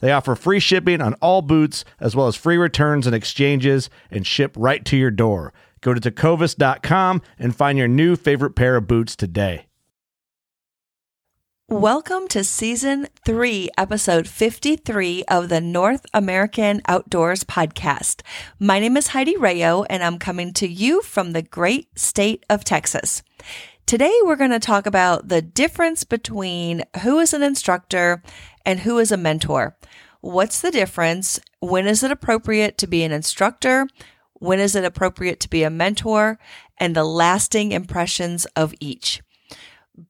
They offer free shipping on all boots, as well as free returns and exchanges, and ship right to your door. Go to tecovas.com and find your new favorite pair of boots today. Welcome to season three, episode 53 of the North American Outdoors Podcast. My name is Heidi Rayo, and I'm coming to you from the great state of Texas. Today, we're going to talk about the difference between who is an instructor and who is a mentor. What's the difference? When is it appropriate to be an instructor? When is it appropriate to be a mentor? And the lasting impressions of each.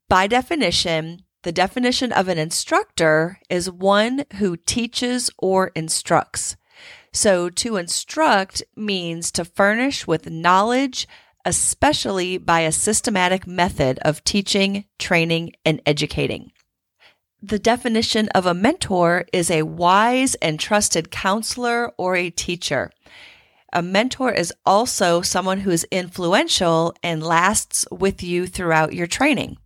By definition, the definition of an instructor is one who teaches or instructs. So, to instruct means to furnish with knowledge, especially by a systematic method of teaching, training, and educating. The definition of a mentor is a wise and trusted counselor or a teacher. A mentor is also someone who is influential and lasts with you throughout your training.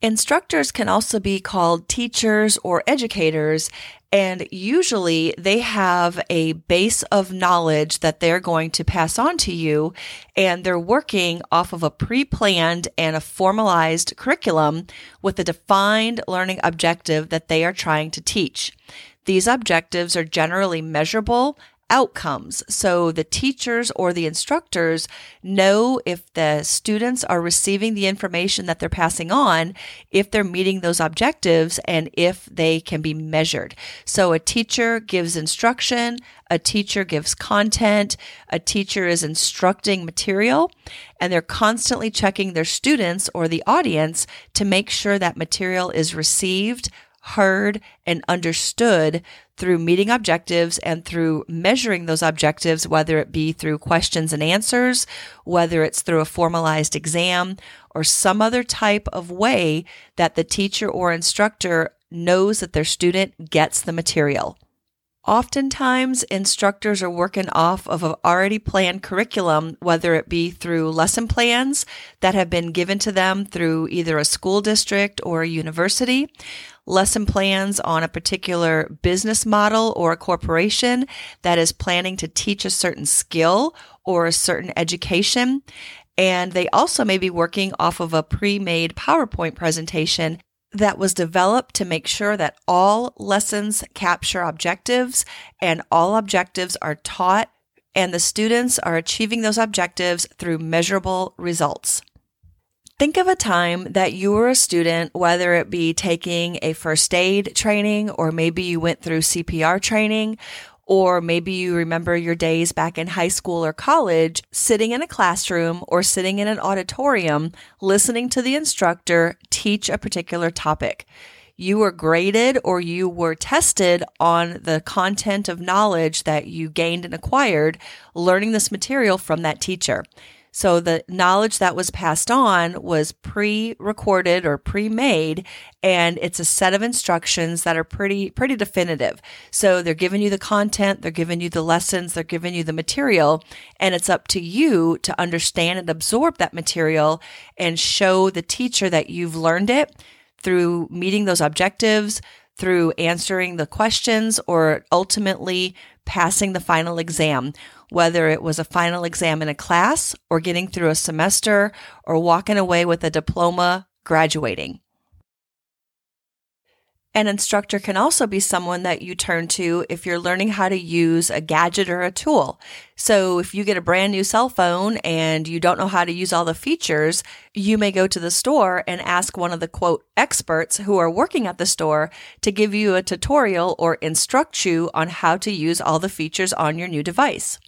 Instructors can also be called teachers or educators, and usually they have a base of knowledge that they're going to pass on to you, and they're working off of a pre planned and a formalized curriculum with a defined learning objective that they are trying to teach. These objectives are generally measurable outcomes. So the teachers or the instructors know if the students are receiving the information that they're passing on, if they're meeting those objectives, and if they can be measured. So a teacher gives instruction, a teacher gives content, a teacher is instructing material, and they're constantly checking their students or the audience to make sure that material is received heard, and understood through meeting objectives and through measuring those objectives, whether it be through questions and answers, whether it's through a formalized exam, or some other type of way that the teacher or instructor knows that their student gets the material. Oftentimes, instructors are working off of an already planned curriculum, whether it be through lesson plans that have been given to them through either a school district or a university, lesson plans on a particular business model or a corporation that is planning to teach a certain skill or a certain education. And they also may be working off of a pre made PowerPoint presentation that was developed to make sure that all lessons capture objectives and all objectives are taught and the students are achieving those objectives through measurable results. Think of a time that you were a student, whether it be taking a first aid training or maybe you went through CPR training or maybe you remember your days back in high school or college, sitting in a classroom or sitting in an auditorium, listening to the instructor teach a particular topic. You were graded or you were tested on the content of knowledge that you gained and acquired learning this material from that teacher. So the knowledge that was passed on was pre recorded or pre made, and it's a set of instructions that are pretty, pretty definitive. So they're giving you the content, they're giving you the lessons, they're giving you the material, and it's up to you to understand and absorb that material and show the teacher that you've learned it through meeting those objectives, through answering the questions, or ultimately passing the final exam, whether it was a final exam in a class or getting through a semester or walking away with a diploma graduating. An instructor can also be someone that you turn to if you're learning how to use a gadget or a tool. So if you get a brand new cell phone and you don't know how to use all the features, you may go to the store and ask one of the quote experts who are working at the store to give you a tutorial or instruct you on how to use all the features on your new device.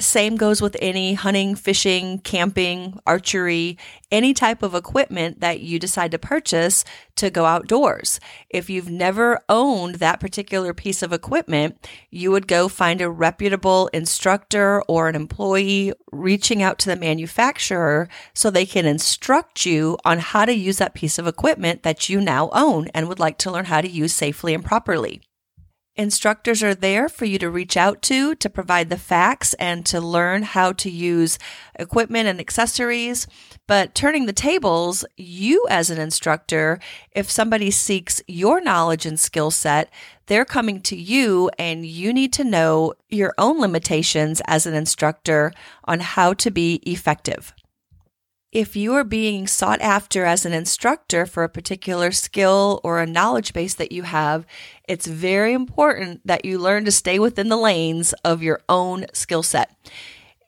Same goes with any hunting, fishing, camping, archery, any type of equipment that you decide to purchase to go outdoors. If you've never owned that particular piece of equipment, you would go find a reputable instructor or an employee reaching out to the manufacturer so they can instruct you on how to use that piece of equipment that you now own and would like to learn how to use safely and properly. Instructors are there for you to reach out to to provide the facts and to learn how to use equipment and accessories. But turning the tables, you as an instructor, if somebody seeks your knowledge and skill set, they're coming to you and you need to know your own limitations as an instructor on how to be effective if you are being sought after as an instructor for a particular skill or a knowledge base that you have, it's very important that you learn to stay within the lanes of your own skill set.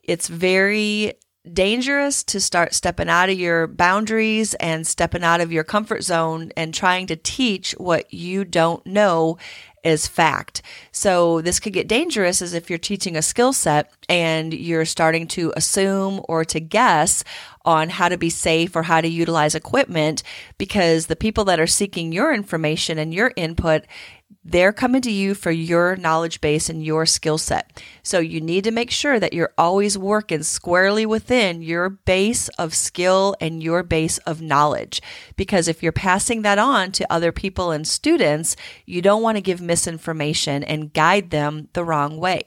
It's very dangerous to start stepping out of your boundaries and stepping out of your comfort zone and trying to teach what you don't know is fact. So this could get dangerous as if you're teaching a skill set and you're starting to assume or to guess on how to be safe or how to utilize equipment because the people that are seeking your information and your input they're coming to you for your knowledge base and your skill set. So you need to make sure that you're always working squarely within your base of skill and your base of knowledge. Because if you're passing that on to other people and students, you don't want to give misinformation and guide them the wrong way.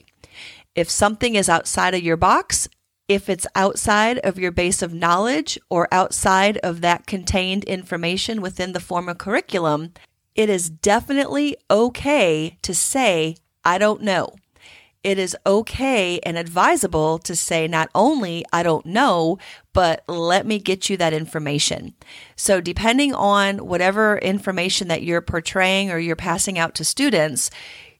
If something is outside of your box, if it's outside of your base of knowledge or outside of that contained information within the formal curriculum, it is definitely okay to say, I don't know. It is okay and advisable to say not only I don't know, but let me get you that information. So, depending on whatever information that you're portraying or you're passing out to students,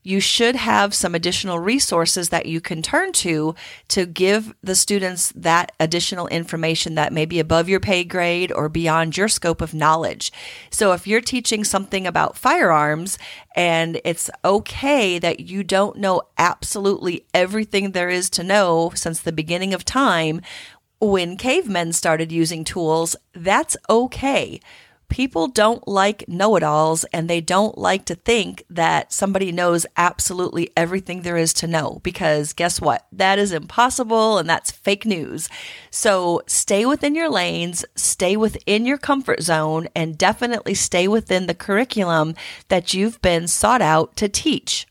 you should have some additional resources that you can turn to to give the students that additional information that may be above your pay grade or beyond your scope of knowledge. So if you're teaching something about firearms and it's okay that you don't know absolutely everything there is to know since the beginning of time, when cavemen started using tools, that's okay people don't like know it alls and they don't like to think that somebody knows absolutely everything there is to know because guess what? That is impossible and that's fake news. So stay within your lanes, stay within your comfort zone, and definitely stay within the curriculum that you've been sought out to teach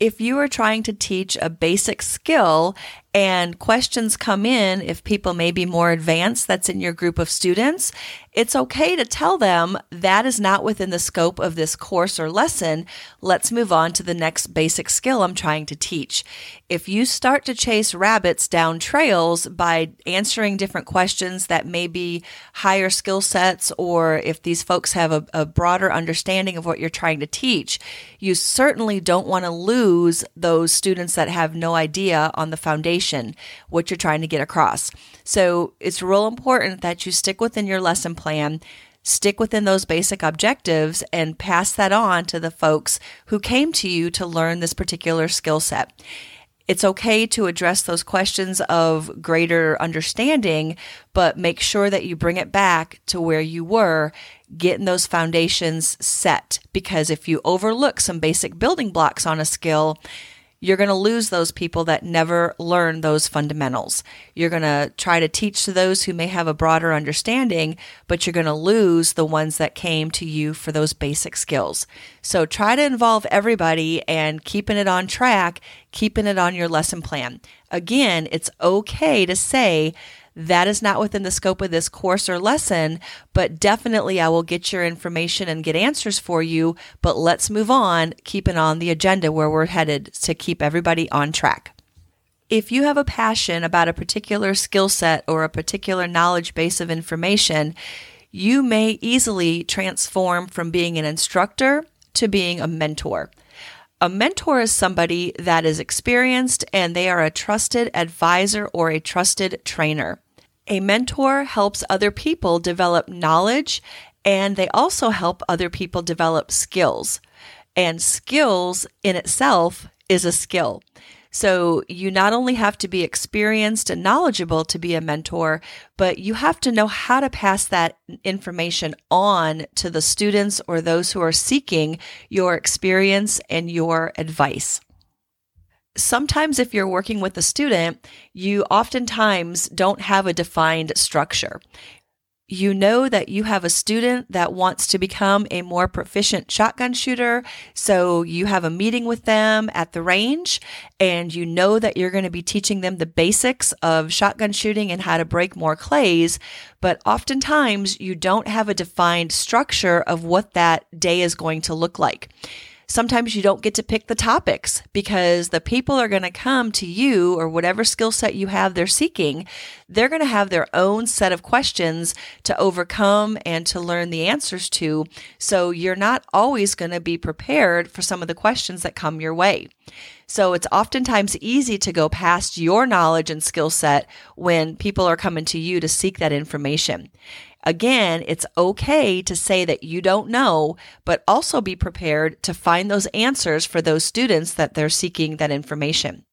if you are trying to teach a basic skill and questions come in if people may be more advanced that's in your group of students, it's okay to tell them that is not within the scope of this course or lesson. Let's move on to the next basic skill I'm trying to teach. If you start to chase rabbits down trails by answering different questions that may be higher skill sets, or if these folks have a, a broader understanding of what you're trying to teach, you certainly don't want to lose those students that have no idea on the foundation what you're trying to get across. So it's real important that you stick within your lesson plan plan, stick within those basic objectives, and pass that on to the folks who came to you to learn this particular skill set. It's okay to address those questions of greater understanding, but make sure that you bring it back to where you were, getting those foundations set. Because if you overlook some basic building blocks on a skill, you're going to lose those people that never learn those fundamentals. You're going to try to teach to those who may have a broader understanding, but you're going to lose the ones that came to you for those basic skills. So try to involve everybody and keeping it on track, keeping it on your lesson plan. Again, it's okay to say, that is not within the scope of this course or lesson, but definitely I will get your information and get answers for you. But let's move on, keeping on the agenda where we're headed to keep everybody on track. If you have a passion about a particular skill set or a particular knowledge base of information, you may easily transform from being an instructor to being a mentor. A mentor is somebody that is experienced and they are a trusted advisor or a trusted trainer. A mentor helps other people develop knowledge and they also help other people develop skills. And skills in itself is a skill. So you not only have to be experienced and knowledgeable to be a mentor, but you have to know how to pass that information on to the students or those who are seeking your experience and your advice sometimes if you're working with a student, you oftentimes don't have a defined structure. You know that you have a student that wants to become a more proficient shotgun shooter. So you have a meeting with them at the range and you know that you're going to be teaching them the basics of shotgun shooting and how to break more clays. But oftentimes you don't have a defined structure of what that day is going to look like sometimes you don't get to pick the topics because the people are going to come to you or whatever skill set you have they're seeking. They're going to have their own set of questions to overcome and to learn the answers to. So you're not always going to be prepared for some of the questions that come your way. So it's oftentimes easy to go past your knowledge and skill set when people are coming to you to seek that information. Again, it's okay to say that you don't know, but also be prepared to find those answers for those students that they're seeking that information.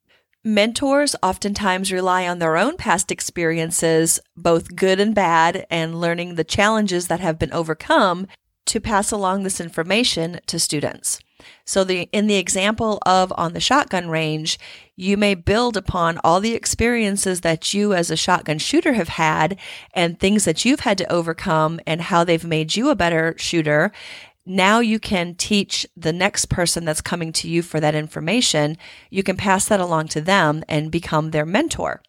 Mentors oftentimes rely on their own past experiences, both good and bad, and learning the challenges that have been overcome to pass along this information to students. So the in the example of on the shotgun range, you may build upon all the experiences that you as a shotgun shooter have had and things that you've had to overcome and how they've made you a better shooter. Now you can teach the next person that's coming to you for that information. You can pass that along to them and become their mentor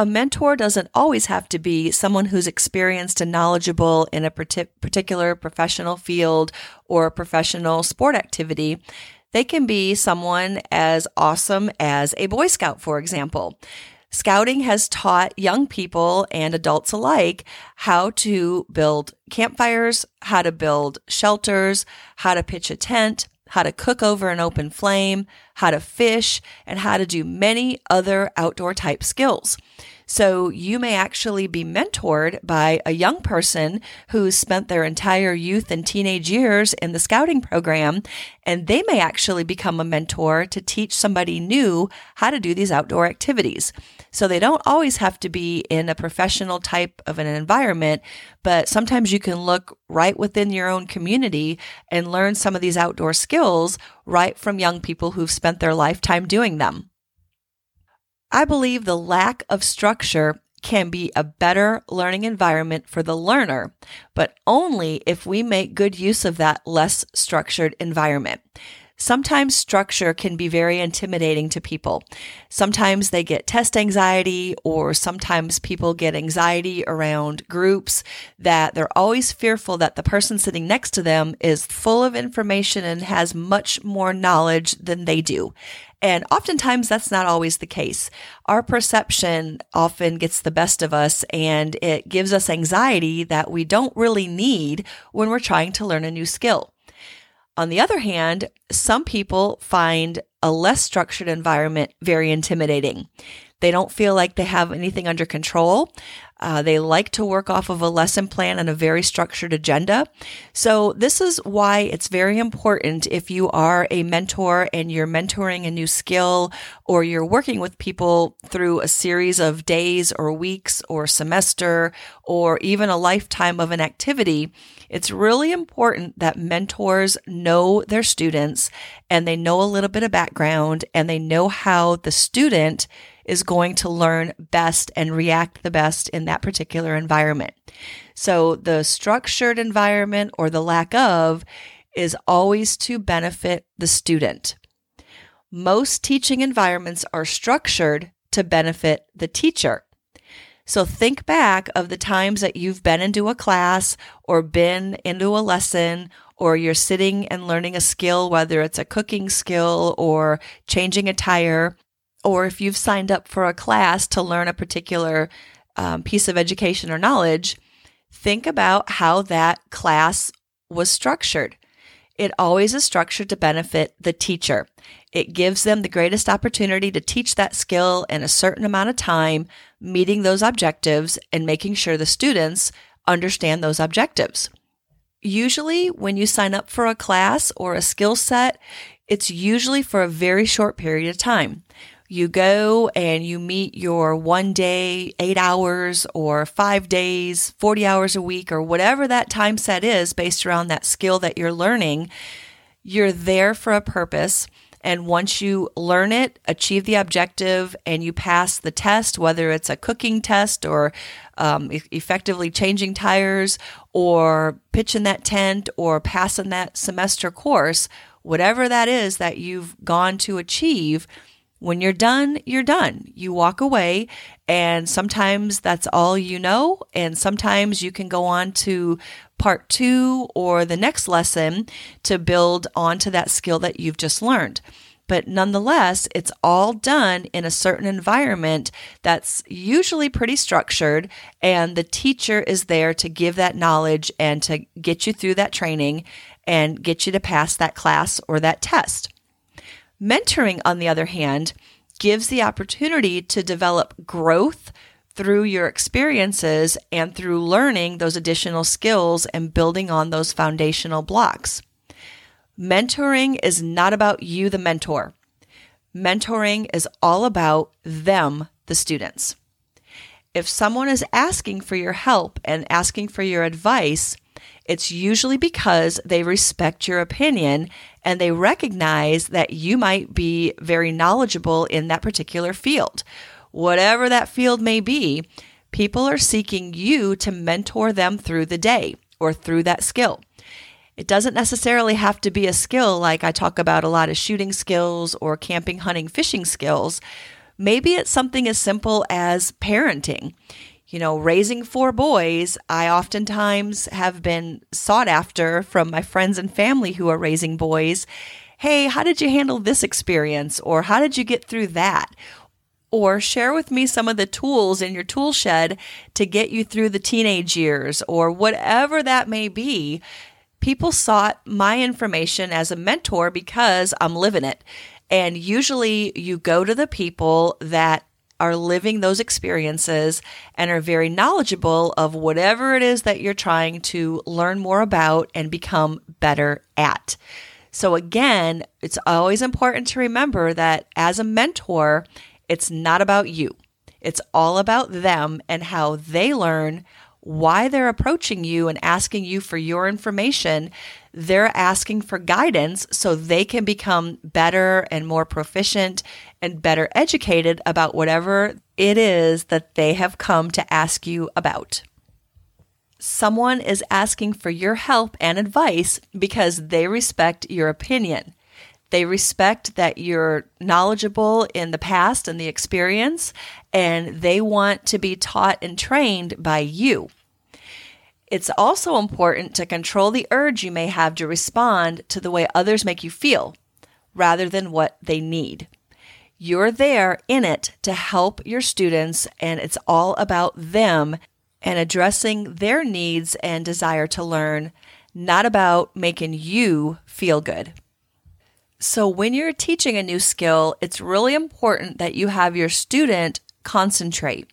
a mentor doesn't always have to be someone who's experienced and knowledgeable in a particular professional field or professional sport activity. They can be someone as awesome as a Boy Scout, for example. Scouting has taught young people and adults alike how to build campfires, how to build shelters, how to pitch a tent, how to cook over an open flame, how to fish, and how to do many other outdoor type skills. So you may actually be mentored by a young person who's spent their entire youth and teenage years in the scouting program, and they may actually become a mentor to teach somebody new how to do these outdoor activities. So they don't always have to be in a professional type of an environment, but sometimes you can look right within your own community and learn some of these outdoor skills right from young people who've spent their lifetime doing them. I believe the lack of structure can be a better learning environment for the learner, but only if we make good use of that less structured environment. Sometimes structure can be very intimidating to people. Sometimes they get test anxiety, or sometimes people get anxiety around groups that they're always fearful that the person sitting next to them is full of information and has much more knowledge than they do. And oftentimes that's not always the case. Our perception often gets the best of us and it gives us anxiety that we don't really need when we're trying to learn a new skill. On the other hand, some people find a less structured environment very intimidating. They don't feel like they have anything under control. Uh, they like to work off of a lesson plan and a very structured agenda. So this is why it's very important if you are a mentor and you're mentoring a new skill or you're working with people through a series of days or weeks or semester or even a lifetime of an activity. It's really important that mentors know their students and they know a little bit of background and they know how the student is going to learn best and react the best in that particular environment. So the structured environment or the lack of is always to benefit the student. Most teaching environments are structured to benefit the teacher. So think back of the times that you've been into a class or been into a lesson or you're sitting and learning a skill, whether it's a cooking skill or changing a tire, or if you've signed up for a class to learn a particular um, piece of education or knowledge, think about how that class was structured. It always is structured to benefit the teacher. It gives them the greatest opportunity to teach that skill in a certain amount of time, meeting those objectives and making sure the students understand those objectives. Usually, when you sign up for a class or a skill set, it's usually for a very short period of time you go and you meet your one day, eight hours, or five days, 40 hours a week, or whatever that time set is based around that skill that you're learning. You're there for a purpose. And once you learn it, achieve the objective, and you pass the test, whether it's a cooking test or um, e- effectively changing tires or pitching that tent or passing that semester course, whatever that is that you've gone to achieve, when you're done, you're done. You walk away, and sometimes that's all you know, and sometimes you can go on to part two or the next lesson to build onto that skill that you've just learned. But nonetheless, it's all done in a certain environment that's usually pretty structured, and the teacher is there to give that knowledge and to get you through that training and get you to pass that class or that test. Mentoring, on the other hand, gives the opportunity to develop growth through your experiences and through learning those additional skills and building on those foundational blocks. Mentoring is not about you, the mentor. Mentoring is all about them, the students. If someone is asking for your help and asking for your advice, it's usually because they respect your opinion and they recognize that you might be very knowledgeable in that particular field. Whatever that field may be, people are seeking you to mentor them through the day or through that skill. It doesn't necessarily have to be a skill like I talk about a lot of shooting skills or camping, hunting, fishing skills. Maybe it's something as simple as parenting you know, raising four boys, I oftentimes have been sought after from my friends and family who are raising boys. Hey, how did you handle this experience? Or how did you get through that? Or share with me some of the tools in your tool shed to get you through the teenage years or whatever that may be. People sought my information as a mentor because I'm living it. And usually you go to the people that are living those experiences and are very knowledgeable of whatever it is that you're trying to learn more about and become better at. So, again, it's always important to remember that as a mentor, it's not about you. It's all about them and how they learn, why they're approaching you and asking you for your information. They're asking for guidance so they can become better and more proficient and better educated about whatever it is that they have come to ask you about. Someone is asking for your help and advice because they respect your opinion. They respect that you're knowledgeable in the past and the experience, and they want to be taught and trained by you. It's also important to control the urge you may have to respond to the way others make you feel rather than what they need. You're there in it to help your students, and it's all about them and addressing their needs and desire to learn, not about making you feel good. So, when you're teaching a new skill, it's really important that you have your student concentrate.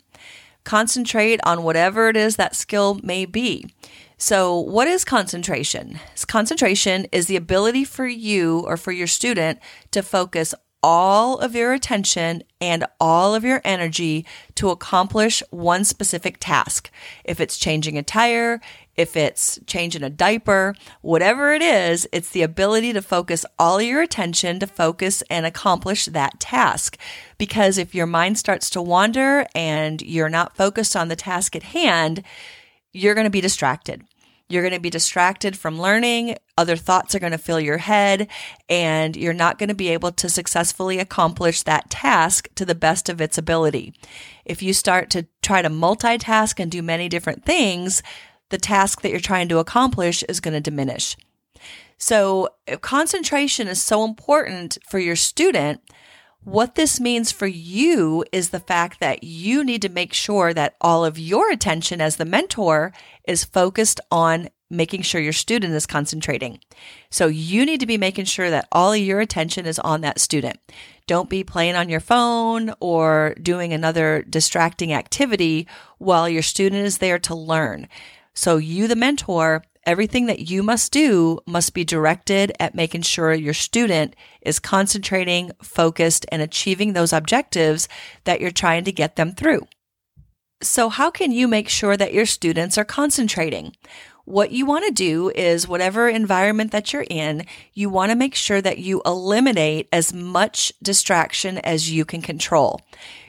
Concentrate on whatever it is that skill may be. So, what is concentration? Concentration is the ability for you or for your student to focus all of your attention and all of your energy to accomplish one specific task. If it's changing a tire, if it's changing a diaper, whatever it is, it's the ability to focus all your attention to focus and accomplish that task. Because if your mind starts to wander and you're not focused on the task at hand, you're going to be distracted. You're going to be distracted from learning. Other thoughts are going to fill your head, and you're not going to be able to successfully accomplish that task to the best of its ability. If you start to try to multitask and do many different things, the task that you're trying to accomplish is going to diminish. So, concentration is so important for your student what this means for you is the fact that you need to make sure that all of your attention as the mentor is focused on making sure your student is concentrating. So you need to be making sure that all of your attention is on that student. Don't be playing on your phone or doing another distracting activity while your student is there to learn. So you, the mentor, Everything that you must do must be directed at making sure your student is concentrating, focused, and achieving those objectives that you're trying to get them through. So, how can you make sure that your students are concentrating? What you want to do is, whatever environment that you're in, you want to make sure that you eliminate as much distraction as you can control.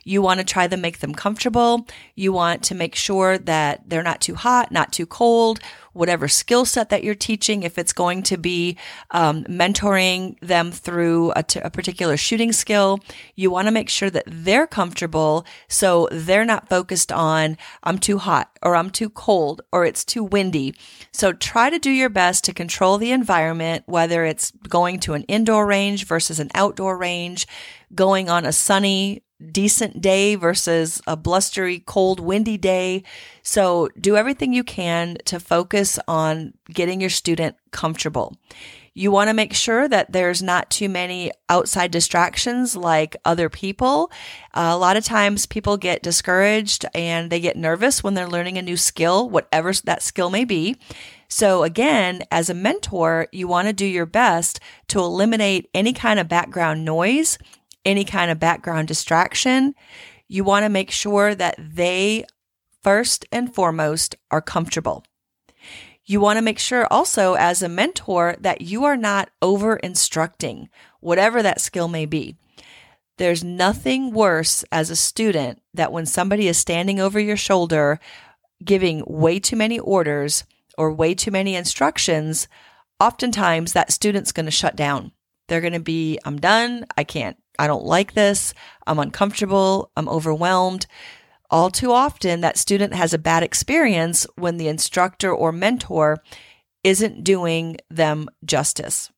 You want to try to make them comfortable. You want to make sure that they're not too hot, not too cold, whatever skill set that you're teaching, if it's going to be um, mentoring them through a, t- a particular shooting skill, you want to make sure that they're comfortable so they're not focused on, I'm too hot or I'm too cold or it's too windy. So try to do your best to control the environment, whether it's going to an indoor range versus an outdoor range, going on a sunny decent day versus a blustery, cold, windy day. So do everything you can to focus on getting your student comfortable. You want to make sure that there's not too many outside distractions like other people. Uh, a lot of times people get discouraged and they get nervous when they're learning a new skill, whatever that skill may be. So again, as a mentor, you want to do your best to eliminate any kind of background noise any kind of background distraction. You want to make sure that they, first and foremost, are comfortable. You want to make sure also, as a mentor, that you are not over instructing, whatever that skill may be. There's nothing worse as a student that when somebody is standing over your shoulder giving way too many orders or way too many instructions, oftentimes that student's going to shut down. They're going to be, I'm done. I can't I don't like this. I'm uncomfortable. I'm overwhelmed. All too often, that student has a bad experience when the instructor or mentor isn't doing them justice.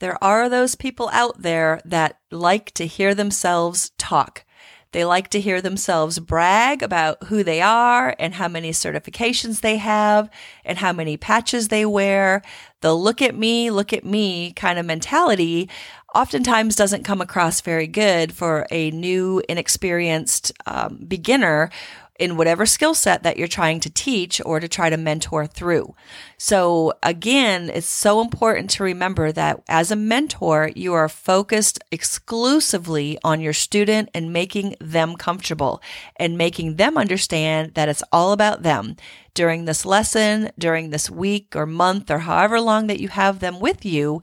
There are those people out there that like to hear themselves talk. They like to hear themselves brag about who they are and how many certifications they have and how many patches they wear. The look at me, look at me kind of mentality oftentimes doesn't come across very good for a new, inexperienced um, beginner in whatever skill set that you're trying to teach or to try to mentor through. So again, it's so important to remember that as a mentor, you are focused exclusively on your student and making them comfortable and making them understand that it's all about them during this lesson, during this week or month or however long that you have them with you.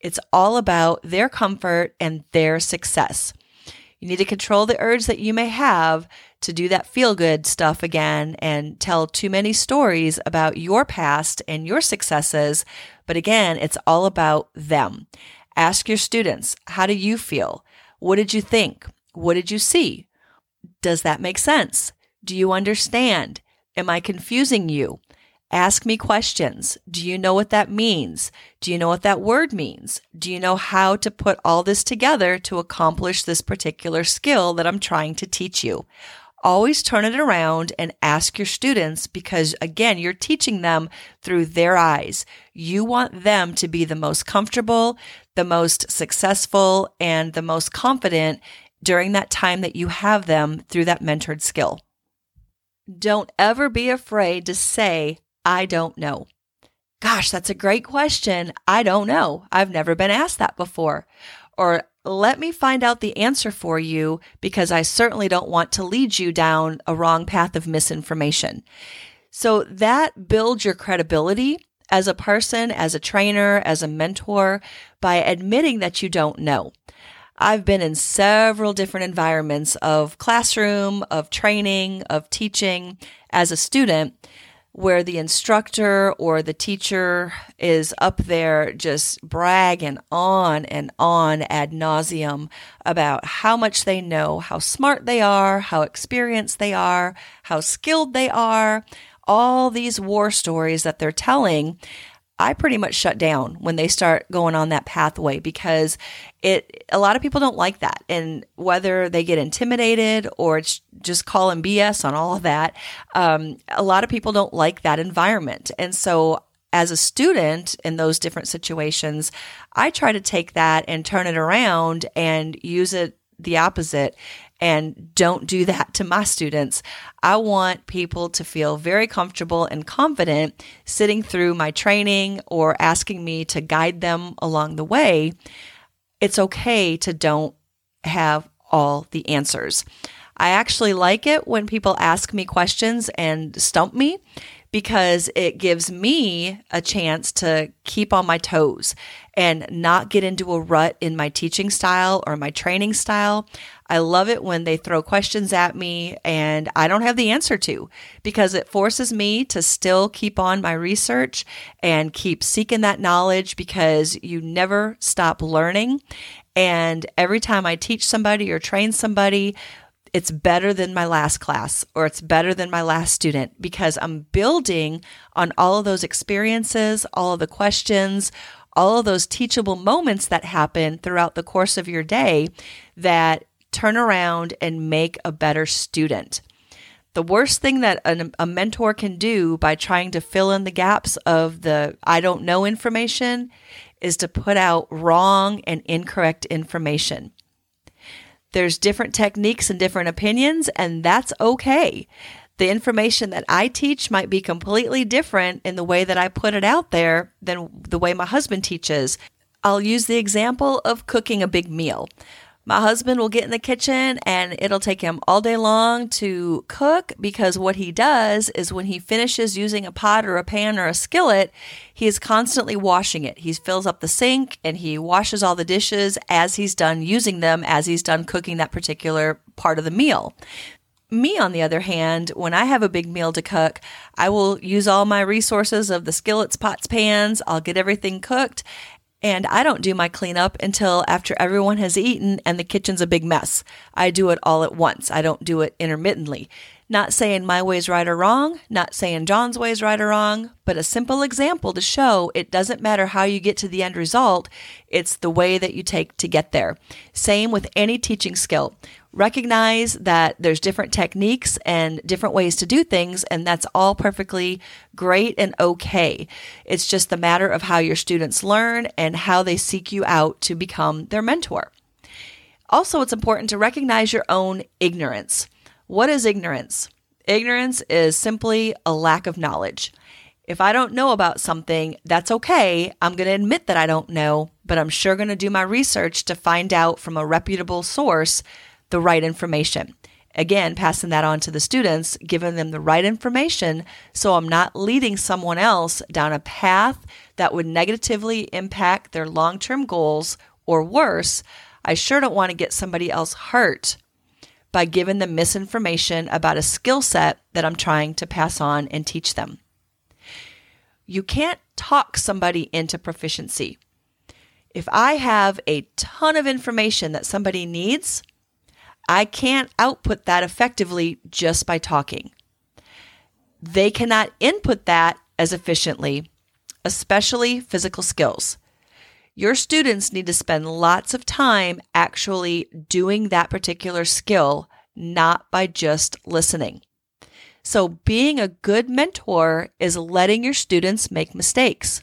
It's all about their comfort and their success. You need to control the urge that you may have to do that feel good stuff again and tell too many stories about your past and your successes. But again, it's all about them. Ask your students, how do you feel? What did you think? What did you see? Does that make sense? Do you understand? Am I confusing you? Ask me questions. Do you know what that means? Do you know what that word means? Do you know how to put all this together to accomplish this particular skill that I'm trying to teach you? Always turn it around and ask your students because again, you're teaching them through their eyes. You want them to be the most comfortable, the most successful, and the most confident during that time that you have them through that mentored skill. Don't ever be afraid to say, I don't know. Gosh, that's a great question. I don't know. I've never been asked that before. Or let me find out the answer for you because I certainly don't want to lead you down a wrong path of misinformation. So that builds your credibility as a person, as a trainer, as a mentor by admitting that you don't know. I've been in several different environments of classroom, of training, of teaching as a student where the instructor or the teacher is up there just bragging on and on ad nauseum about how much they know, how smart they are, how experienced they are, how skilled they are, all these war stories that they're telling. I pretty much shut down when they start going on that pathway because it a lot of people don't like that. And whether they get intimidated or it's just calling BS on all of that um, a lot of people don't like that environment. And so as a student in those different situations I try to take that and turn it around and use it the opposite and don't do that to my students. I want people to feel very comfortable and confident sitting through my training or asking me to guide them along the way. It's okay to don't have all the answers. I actually like it when people ask me questions and stump me because it gives me a chance to keep on my toes and not get into a rut in my teaching style or my training style. I love it when they throw questions at me and I don't have the answer to because it forces me to still keep on my research and keep seeking that knowledge because you never stop learning. And every time I teach somebody or train somebody, it's better than my last class or it's better than my last student because I'm building on all of those experiences, all of the questions, all of those teachable moments that happen throughout the course of your day that turn around and make a better student. The worst thing that a, a mentor can do by trying to fill in the gaps of the I don't know information is to put out wrong and incorrect information. There's different techniques and different opinions, and that's okay. The information that I teach might be completely different in the way that I put it out there than the way my husband teaches. I'll use the example of cooking a big meal. My husband will get in the kitchen and it'll take him all day long to cook because what he does is when he finishes using a pot or a pan or a skillet, he is constantly washing it. He fills up the sink and he washes all the dishes as he's done using them, as he's done cooking that particular part of the meal. Me, on the other hand, when I have a big meal to cook, I will use all my resources of the skillets, pots, pans. I'll get everything cooked and I don't do my cleanup until after everyone has eaten and the kitchen's a big mess. I do it all at once. I don't do it intermittently. Not saying my way's right or wrong, not saying John's way's right or wrong, but a simple example to show it doesn't matter how you get to the end result, it's the way that you take to get there. Same with any teaching skill recognize that there's different techniques and different ways to do things, and that's all perfectly great and okay. It's just the matter of how your students learn and how they seek you out to become their mentor. Also, it's important to recognize your own ignorance. What is ignorance? Ignorance is simply a lack of knowledge. If I don't know about something, that's okay. I'm going to admit that I don't know, but I'm sure going to do my research to find out from a reputable source the right information. Again, passing that on to the students, giving them the right information so I'm not leading someone else down a path that would negatively impact their long term goals, or worse, I sure don't want to get somebody else hurt by giving them misinformation about a skill set that I'm trying to pass on and teach them. You can't talk somebody into proficiency. If I have a ton of information that somebody needs, I can't output that effectively just by talking. They cannot input that as efficiently, especially physical skills. Your students need to spend lots of time actually doing that particular skill, not by just listening. So, being a good mentor is letting your students make mistakes.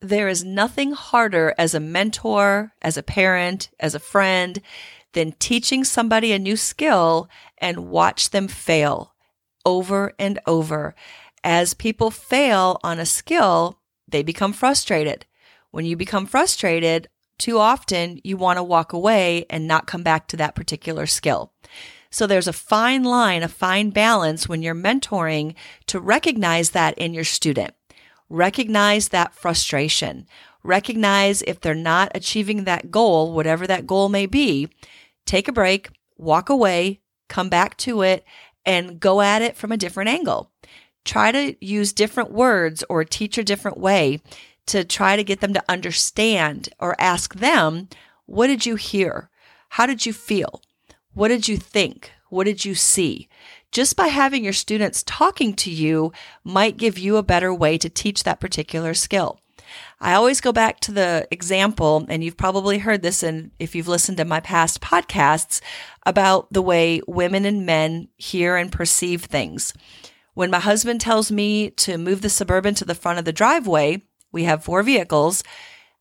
There is nothing harder as a mentor, as a parent, as a friend than teaching somebody a new skill and watch them fail over and over. As people fail on a skill, they become frustrated. When you become frustrated, too often you want to walk away and not come back to that particular skill. So there's a fine line, a fine balance when you're mentoring to recognize that in your student. Recognize that frustration. Recognize if they're not achieving that goal, whatever that goal may be. Take a break, walk away, come back to it, and go at it from a different angle. Try to use different words or teach a different way to try to get them to understand or ask them, What did you hear? How did you feel? What did you think? What did you see? Just by having your students talking to you might give you a better way to teach that particular skill. I always go back to the example, and you've probably heard this in, if you've listened to my past podcasts about the way women and men hear and perceive things. When my husband tells me to move the suburban to the front of the driveway, we have four vehicles.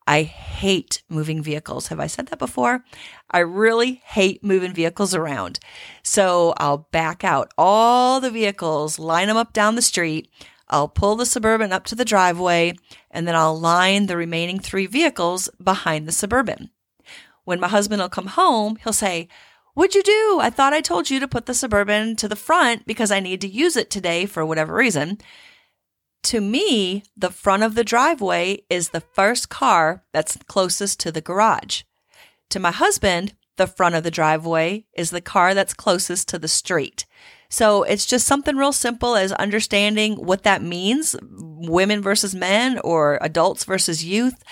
I hate moving vehicles. Have I said that before? I really hate moving vehicles around. So I'll back out all the vehicles, line them up down the street. I'll pull the Suburban up to the driveway, and then I'll line the remaining three vehicles behind the Suburban. When my husband will come home, he'll say, What'd you do? I thought I told you to put the Suburban to the front because I need to use it today for whatever reason. To me, the front of the driveway is the first car that's closest to the garage. To my husband, the front of the driveway is the car that's closest to the street. So it's just something real simple as understanding what that means women versus men or adults versus youth.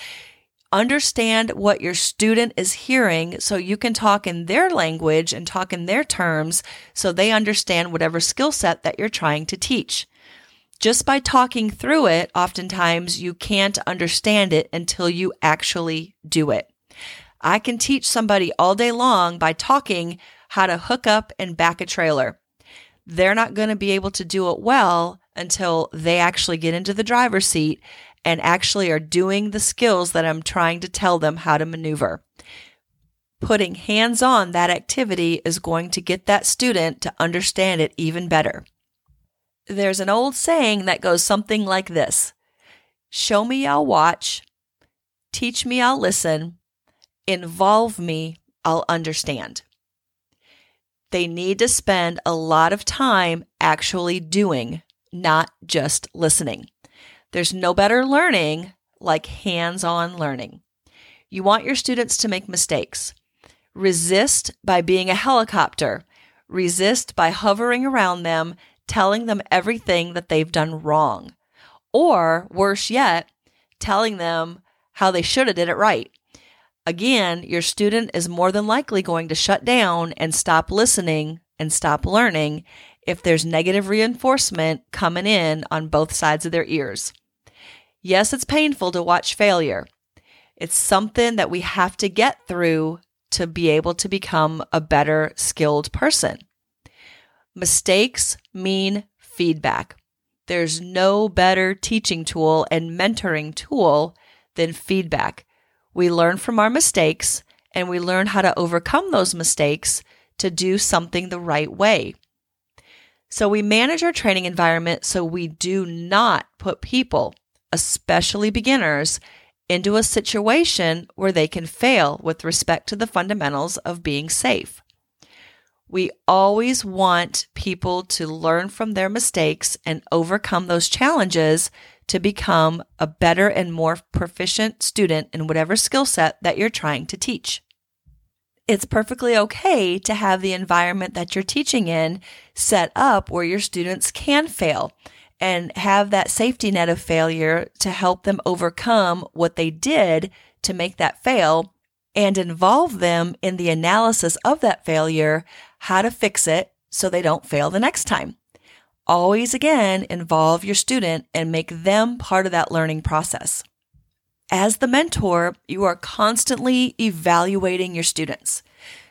Understand what your student is hearing so you can talk in their language and talk in their terms so they understand whatever skill set that you're trying to teach. Just by talking through it, oftentimes you can't understand it until you actually do it. I can teach somebody all day long by talking how to hook up and back a trailer. They're not going to be able to do it well until they actually get into the driver's seat and actually are doing the skills that I'm trying to tell them how to maneuver. Putting hands on that activity is going to get that student to understand it even better. There's an old saying that goes something like this Show me, I'll watch. Teach me, I'll listen. Involve me, I'll understand. They need to spend a lot of time actually doing, not just listening. There's no better learning like hands on learning. You want your students to make mistakes. Resist by being a helicopter. Resist by hovering around them, telling them everything that they've done wrong. Or worse yet, telling them how they should have did it right. Again, your student is more than likely going to shut down and stop listening and stop learning if there's negative reinforcement coming in on both sides of their ears. Yes, it's painful to watch failure. It's something that we have to get through to be able to become a better skilled person. Mistakes mean feedback. There's no better teaching tool and mentoring tool than feedback. We learn from our mistakes and we learn how to overcome those mistakes to do something the right way. So we manage our training environment so we do not put people, especially beginners, into a situation where they can fail with respect to the fundamentals of being safe. We always want people to learn from their mistakes and overcome those challenges to become a better and more proficient student in whatever skill set that you're trying to teach. It's perfectly okay to have the environment that you're teaching in set up where your students can fail and have that safety net of failure to help them overcome what they did to make that fail and involve them in the analysis of that failure, how to fix it so they don't fail the next time. Always again involve your student and make them part of that learning process. As the mentor, you are constantly evaluating your students.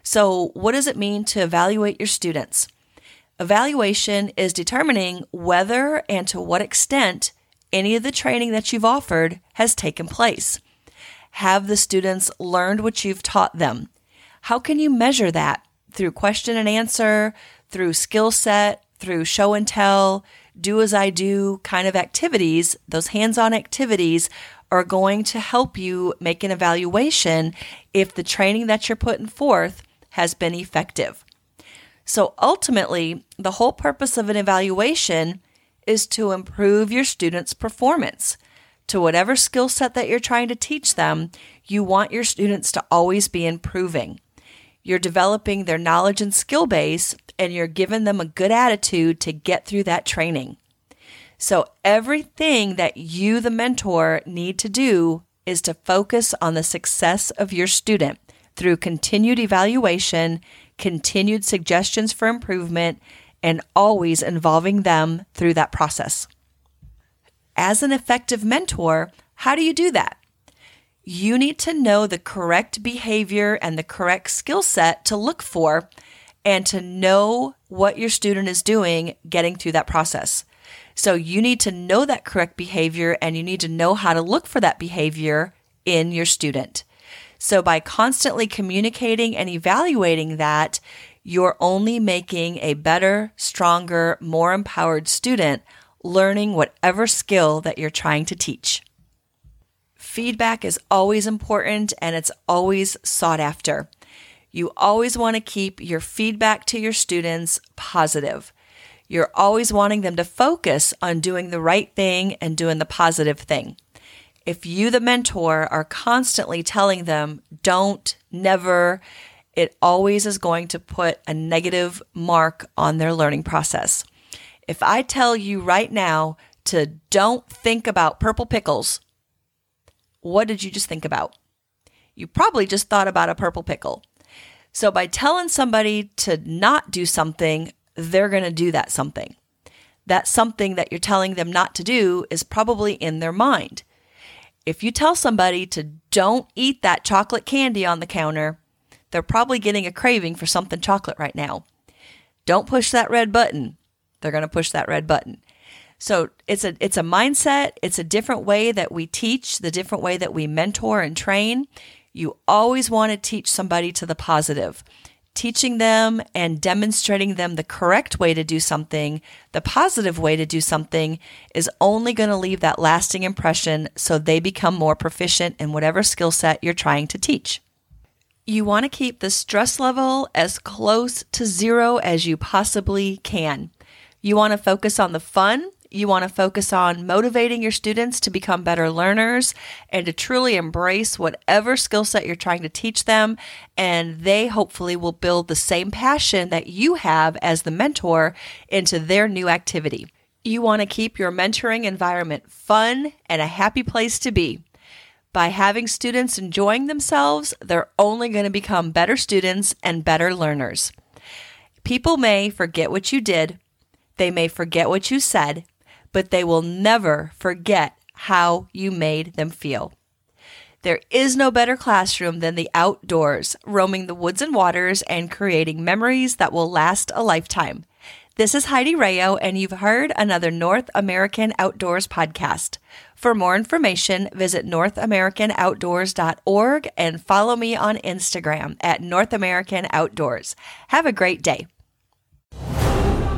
So, what does it mean to evaluate your students? Evaluation is determining whether and to what extent any of the training that you've offered has taken place. Have the students learned what you've taught them? How can you measure that? Through question and answer, through skill set, through show and tell, do as I do kind of activities, those hands on activities are going to help you make an evaluation if the training that you're putting forth has been effective. So ultimately, the whole purpose of an evaluation is to improve your students' performance. To whatever skill set that you're trying to teach them, you want your students to always be improving. You're developing their knowledge and skill base, and you're giving them a good attitude to get through that training. So, everything that you, the mentor, need to do is to focus on the success of your student through continued evaluation, continued suggestions for improvement, and always involving them through that process. As an effective mentor, how do you do that? You need to know the correct behavior and the correct skill set to look for and to know what your student is doing getting through that process. So you need to know that correct behavior and you need to know how to look for that behavior in your student. So by constantly communicating and evaluating that, you're only making a better, stronger, more empowered student learning whatever skill that you're trying to teach. Feedback is always important and it's always sought after. You always want to keep your feedback to your students positive. You're always wanting them to focus on doing the right thing and doing the positive thing. If you, the mentor, are constantly telling them, don't, never, it always is going to put a negative mark on their learning process. If I tell you right now to don't think about purple pickles, what did you just think about? You probably just thought about a purple pickle. So by telling somebody to not do something, they're going to do that something. That something that you're telling them not to do is probably in their mind. If you tell somebody to don't eat that chocolate candy on the counter, they're probably getting a craving for something chocolate right now. Don't push that red button. They're going to push that red button. So it's a it's a mindset, it's a different way that we teach, the different way that we mentor and train. You always want to teach somebody to the positive teaching them and demonstrating them the correct way to do something, the positive way to do something, is only going to leave that lasting impression so they become more proficient in whatever skill set you're trying to teach. You want to keep the stress level as close to zero as you possibly can. You want to focus on the fun you want to focus on motivating your students to become better learners and to truly embrace whatever skill set you're trying to teach them. And they hopefully will build the same passion that you have as the mentor into their new activity. You want to keep your mentoring environment fun and a happy place to be. By having students enjoying themselves, they're only going to become better students and better learners. People may forget what you did, they may forget what you said, but they will never forget how you made them feel. There is no better classroom than the outdoors, roaming the woods and waters and creating memories that will last a lifetime. This is Heidi Rayo, and you've heard another North American Outdoors podcast. For more information, visit NorthAmericanOutdoors.org and follow me on Instagram at North American Outdoors. Have a great day.